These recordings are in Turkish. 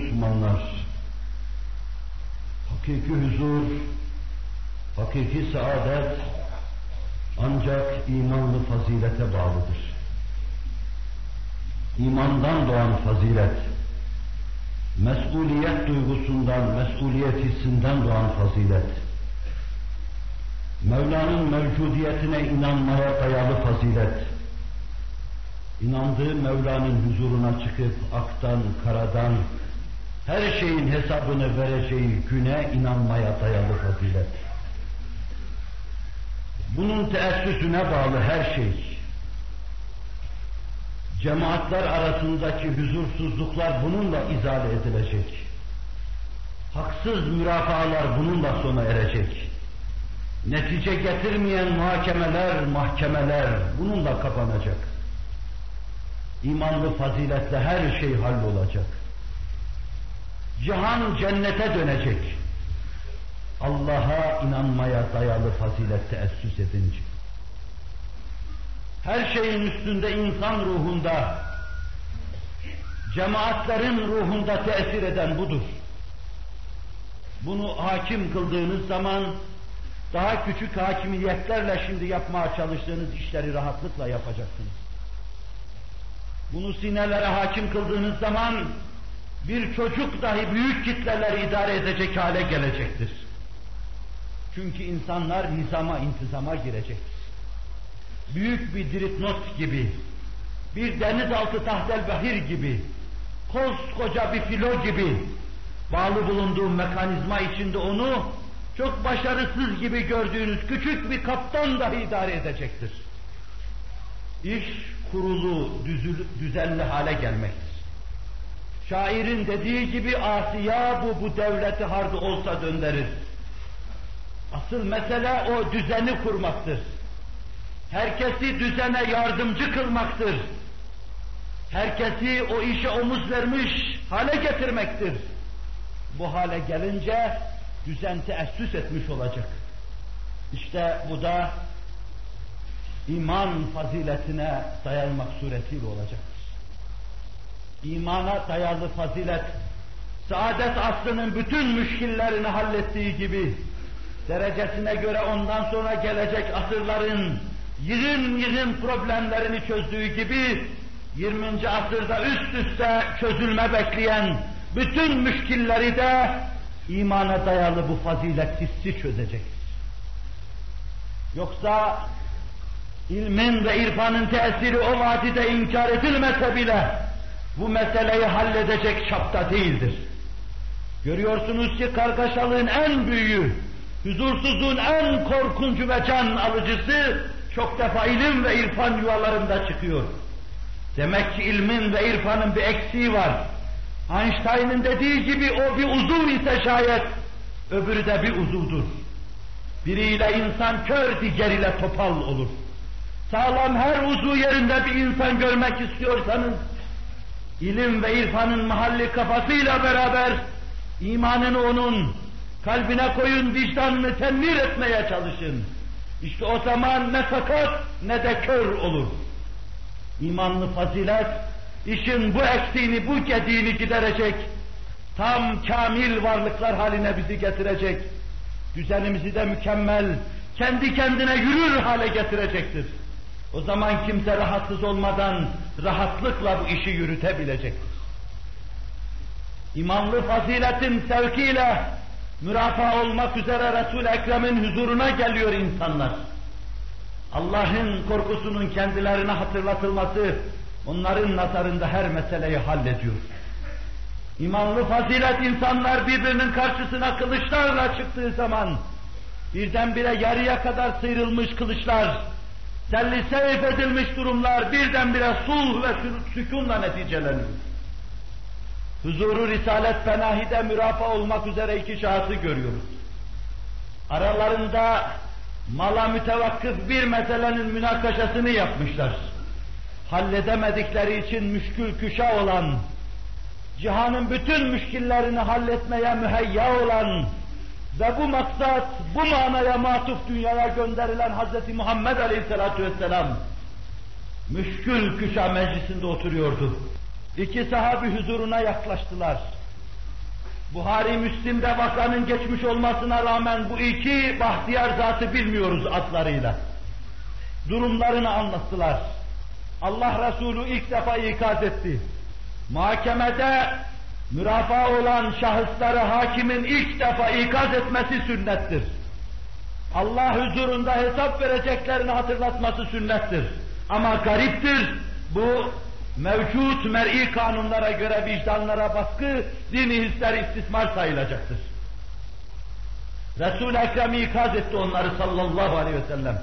Müslümanlar, hakiki huzur, hakiki saadet ancak imanlı fazilete bağlıdır. İmandan doğan fazilet, mesuliyet duygusundan, mesuliyet hissinden doğan fazilet, Mevla'nın mevcudiyetine inanmaya dayalı fazilet, inandığı Mevla'nın huzuruna çıkıp aktan, karadan, her şeyin hesabını vereceği güne inanmaya dayalı fazilet. Bunun teessüsüne bağlı her şey. Cemaatler arasındaki huzursuzluklar bununla izale edilecek. Haksız mürafaalar bununla sona erecek. Netice getirmeyen muhakemeler, mahkemeler bununla kapanacak. İmanlı faziletle her şey hallolacak. Cihan cennete dönecek. Allah'a inanmaya dayalı fazilet teessüs edince. Her şeyin üstünde insan ruhunda, cemaatlerin ruhunda tesir eden budur. Bunu hakim kıldığınız zaman daha küçük hakimiyetlerle şimdi yapmaya çalıştığınız işleri rahatlıkla yapacaksınız. Bunu sinelere hakim kıldığınız zaman bir çocuk dahi büyük kitleleri idare edecek hale gelecektir. Çünkü insanlar nizama, intizama girecektir. Büyük bir diritnot gibi, bir denizaltı tahtel bahir gibi, koskoca bir filo gibi bağlı bulunduğu mekanizma içinde onu çok başarısız gibi gördüğünüz küçük bir kaptan dahi idare edecektir. İş kurulu, düzül, düzenli hale gelmektir. Şairin dediği gibi Asiya bu, bu devleti hardı olsa döndürür. Asıl mesele o düzeni kurmaktır. Herkesi düzene yardımcı kılmaktır. Herkesi o işe omuz vermiş hale getirmektir. Bu hale gelince düzen teessüs etmiş olacak. İşte bu da iman faziletine dayanmak suretiyle olacaktır. İmana dayalı fazilet, saadet aslının bütün müşkillerini hallettiği gibi, derecesine göre ondan sonra gelecek asırların yığın yığın problemlerini çözdüğü gibi, 20. asırda üst üste çözülme bekleyen bütün müşkilleri de imana dayalı bu fazilet hissi çözecektir. Yoksa ilmin ve irfanın tesiri o vadide inkar edilmese bile bu meseleyi halledecek çapta değildir. Görüyorsunuz ki kargaşalığın en büyüğü, huzursuzluğun en korkuncu ve can alıcısı çok defa ilim ve irfan yuvalarında çıkıyor. Demek ki ilmin ve irfanın bir eksiği var. Einstein'ın dediği gibi o bir uzuv ise şayet, öbürü de bir uzuvdur. Biriyle insan kör, diğeriyle topal olur. Sağlam her uzuv yerinde bir insan görmek istiyorsanız, ilim ve irfanın mahalli kafasıyla beraber imanını onun kalbine koyun, vicdanını temmir etmeye çalışın. İşte o zaman ne sakat ne de kör olur. İmanlı fazilet, işin bu eksiğini, bu gediğini giderecek, tam kamil varlıklar haline bizi getirecek, düzenimizi de mükemmel, kendi kendine yürür hale getirecektir. O zaman kimse rahatsız olmadan rahatlıkla bu işi yürütebilecektir. İmanlı faziletin sevkiyle mürafa olmak üzere Resul-i Ekrem'in huzuruna geliyor insanlar. Allah'ın korkusunun kendilerine hatırlatılması onların nazarında her meseleyi hallediyor. İmanlı fazilet insanlar birbirinin karşısına kılıçlarla çıktığı zaman birdenbire yarıya kadar sıyrılmış kılıçlar, selli seyf edilmiş durumlar birdenbire sulh ve sükunla neticeleniyor. Huzuru Risalet Fenahi'de mürafa olmak üzere iki şahsı görüyoruz. Aralarında mala mütevakkıf bir meselenin münakaşasını yapmışlar. Halledemedikleri için müşkül küşa olan, cihanın bütün müşkillerini halletmeye müheyya olan ve bu maksat, bu manaya matuf dünyaya gönderilen Hz. Muhammed Aleyhisselatü Vesselam, müşkül küşa meclisinde oturuyordu. İki sahabi huzuruna yaklaştılar. Buhari Müslim'de vakanın geçmiş olmasına rağmen bu iki bahtiyar zatı bilmiyoruz adlarıyla. Durumlarını anlattılar. Allah Resulü ilk defa ikaz etti. Mahkemede mürafaa olan şahısları hakimin ilk defa ikaz etmesi sünnettir. Allah huzurunda hesap vereceklerini hatırlatması sünnettir. Ama gariptir, bu mevcut mer'i kanunlara göre vicdanlara baskı, dini hisler istismar sayılacaktır. Resul-i Ekrem ikaz etti onları sallallahu aleyhi ve sellem.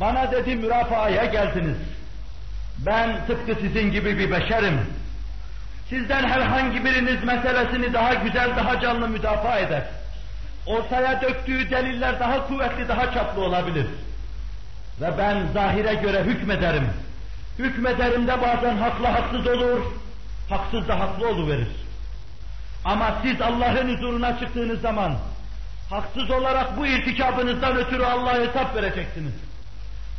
Bana dedi mürafaaya geldiniz. Ben tıpkı sizin gibi bir beşerim. Sizden herhangi biriniz meselesini daha güzel, daha canlı müdafaa eder. Ortaya döktüğü deliller daha kuvvetli, daha çaplı olabilir. Ve ben zahire göre hükmederim. Hükmederim de bazen haklı haksız olur, haksız da haklı oluverir. Ama siz Allah'ın huzuruna çıktığınız zaman, haksız olarak bu irtikabınızdan ötürü Allah'a hesap vereceksiniz.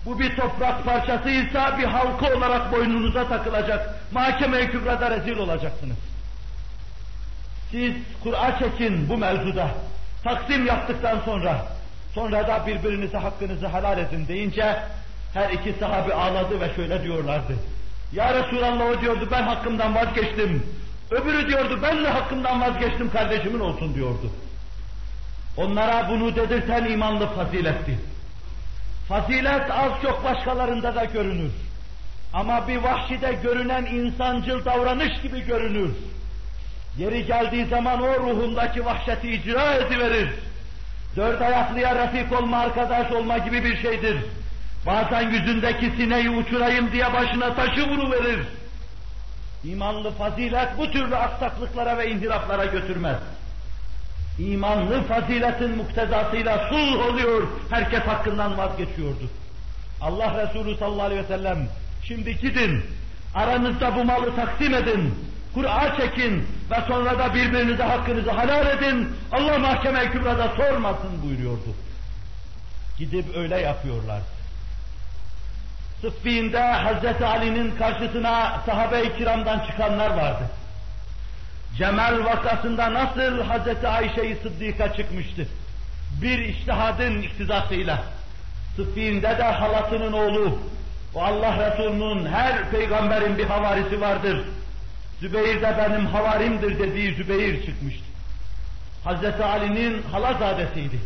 Bu bir toprak parçasıysa bir halka olarak boynunuza takılacak, mahkeme-i kübrada rezil olacaksınız. Siz Kur'a çekin bu mevzuda, taksim yaptıktan sonra, sonra da birbirinize hakkınızı helal edin deyince, her iki sahabi ağladı ve şöyle diyorlardı. Ya Resulallah o diyordu ben hakkımdan vazgeçtim. Öbürü diyordu ben de hakkımdan vazgeçtim kardeşimin olsun diyordu. Onlara bunu dedirten imanlı faziletti. Fazilet az çok başkalarında da görünür. Ama bir vahşide görünen insancıl davranış gibi görünür. Yeri geldiği zaman o ruhundaki vahşeti icra ediverir. Dört ayaklıya refik olma, arkadaş olma gibi bir şeydir. Bazen yüzündeki sineği uçurayım diye başına taşı vuruverir. İmanlı fazilet bu türlü aksaklıklara ve inhiraflara götürmez. İmanlı faziletin muktezasıyla sulh oluyor, herkes hakkından vazgeçiyordu. Allah Resulü sallallahu aleyhi ve sellem, şimdi gidin, aranızda bu malı taksim edin, Kur'a çekin ve sonra da birbirinize hakkınızı helal edin, Allah mahkeme-i kübrada sormasın buyuruyordu. Gidip öyle yapıyorlar. Sıffi'inde Hazreti Ali'nin karşısına sahabe-i kiramdan çıkanlar vardı. Cemal vakasında nasıl Hazreti Ayşe-i Sıddika çıkmıştı? Bir iştihadın iktidasıyla. Sıffi'inde de halasının oğlu, o Allah Resulü'nün her peygamberin bir havarisi vardır. Zübeyir de benim havarimdir dediği Zübeyir çıkmıştı. Hazreti Ali'nin halazadesiydi.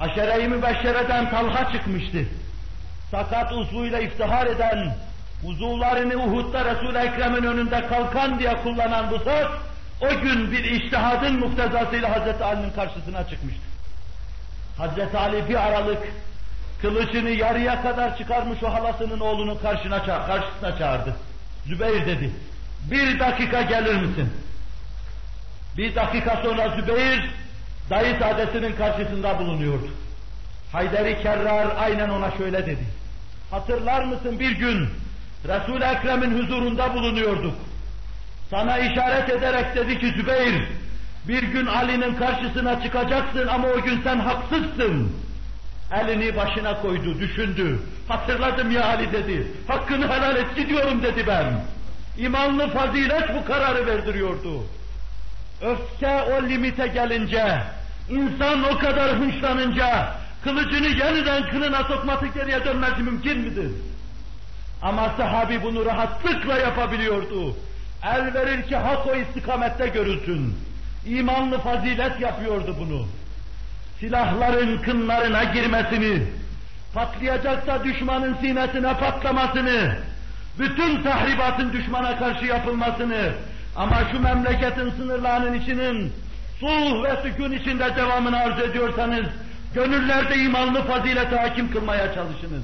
Aşere-i Mübeşşere'den Talha çıkmıştı sakat uzvuyla iftihar eden, uzuvlarını Uhud'da Resul-i Ekrem'in önünde kalkan diye kullanan bu zat, o gün bir iştihadın muktezasıyla Hazreti Ali'nin karşısına çıkmıştı. Hazreti Ali bir aralık kılıcını yarıya kadar çıkarmış o halasının oğlunun karşına karşısına çağırdı. Zübeyir dedi, bir dakika gelir misin? Bir dakika sonra Zübeyir, dayı sadesinin karşısında bulunuyordu. Hayderi Kerrar aynen ona şöyle dedi. Hatırlar mısın bir gün Resul-i Ekrem'in huzurunda bulunuyorduk. Sana işaret ederek dedi ki Zübeyir, bir gün Ali'nin karşısına çıkacaksın ama o gün sen haksızsın. Elini başına koydu, düşündü. Hatırladım ya Ali dedi. Hakkını helal et gidiyorum dedi ben. İmanlı fazilet bu kararı verdiriyordu. Öfke o limite gelince, insan o kadar hınçlanınca, kılıcını yeniden kınına sokması geriye dönmesi mümkün midir? Ama sahabi bunu rahatlıkla yapabiliyordu. El verir ki hak o istikamette görülsün. İmanlı fazilet yapıyordu bunu. Silahların kınlarına girmesini, patlayacaksa düşmanın sinesine patlamasını, bütün tahribatın düşmana karşı yapılmasını, ama şu memleketin sınırlarının içinin sulh ve sükun içinde devamını arzu ediyorsanız, Gönüllerde imanlı fazilete hakim kılmaya çalışınız.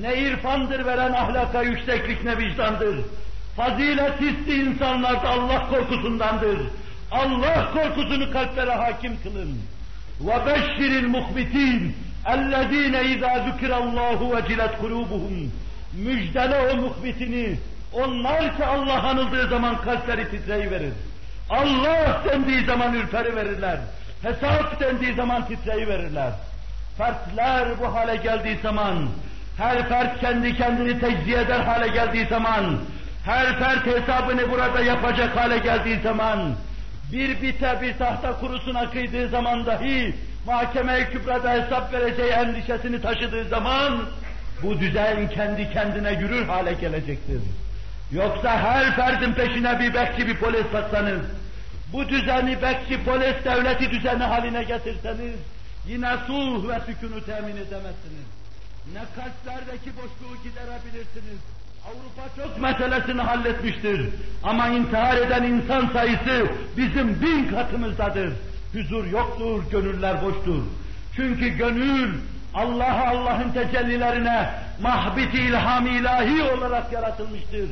Ne irfandır veren ahlaka yükseklik ne vicdandır. Fazilet hissi insanlarda Allah korkusundandır. Allah korkusunu kalplere hakim kılın. وَبَشِّرِ الْمُخْبِتِينَ اَلَّذ۪ينَ اِذَا ذُكِرَ اللّٰهُ وَجِلَتْ قُلُوبُهُمْ Müjdele o muhbitini, onlar ki Allah anıldığı zaman kalpleri titreyiverir. Allah dendiği zaman ürperi verirler. Hesap dendiği zaman titreyi verirler. Fertler bu hale geldiği zaman, her fert kendi kendini tecziye eder hale geldiği zaman, her fert hesabını burada yapacak hale geldiği zaman, bir bite bir tahta kurusuna kıydığı zaman dahi mahkeme-i kübrada hesap vereceği endişesini taşıdığı zaman bu düzen kendi kendine yürür hale gelecektir. Yoksa her ferdin peşine bir bekçi bir polis satsanız, bu düzeni bekçi polis devleti düzeni haline getirseniz, yine sulh ve sükunu temin edemezsiniz. Ne kalplerdeki boşluğu giderebilirsiniz. Avrupa çok meselesini halletmiştir. Ama intihar eden insan sayısı bizim bin katımızdadır. Huzur yoktur, gönüller boştur. Çünkü gönül Allah'a Allah'ın tecellilerine mahbiti ilham ilahi olarak yaratılmıştır.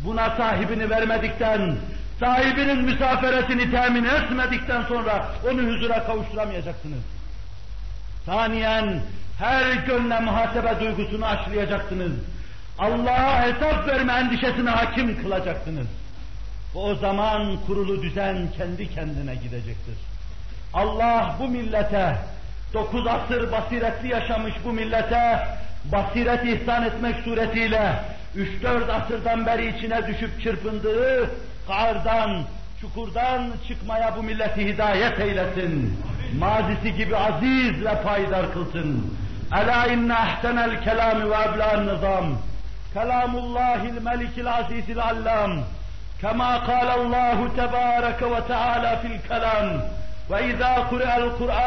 Buna sahibini vermedikten, sahibinin müsaferesini temin etmedikten sonra onu huzura kavuşturamayacaksınız. Saniyen her gönle muhasebe duygusunu aşılayacaksınız. Allah'a hesap verme endişesine hakim kılacaksınız. O zaman kurulu düzen kendi kendine gidecektir. Allah bu millete, dokuz asır basiretli yaşamış bu millete, basiret ihsan etmek suretiyle, üç dört asırdan beri içine düşüp çırpındığı kardan, çukurdan çıkmaya bu milleti hidayet eylesin. Mazisi gibi aziz ve payidar kılsın. Ela inne ahsenel kelami ve ebla'n nizam. Kelamullahil melikil azizil allam. كما قال الله تبارك وتعالى في الكلام وإذا قرأ القرآن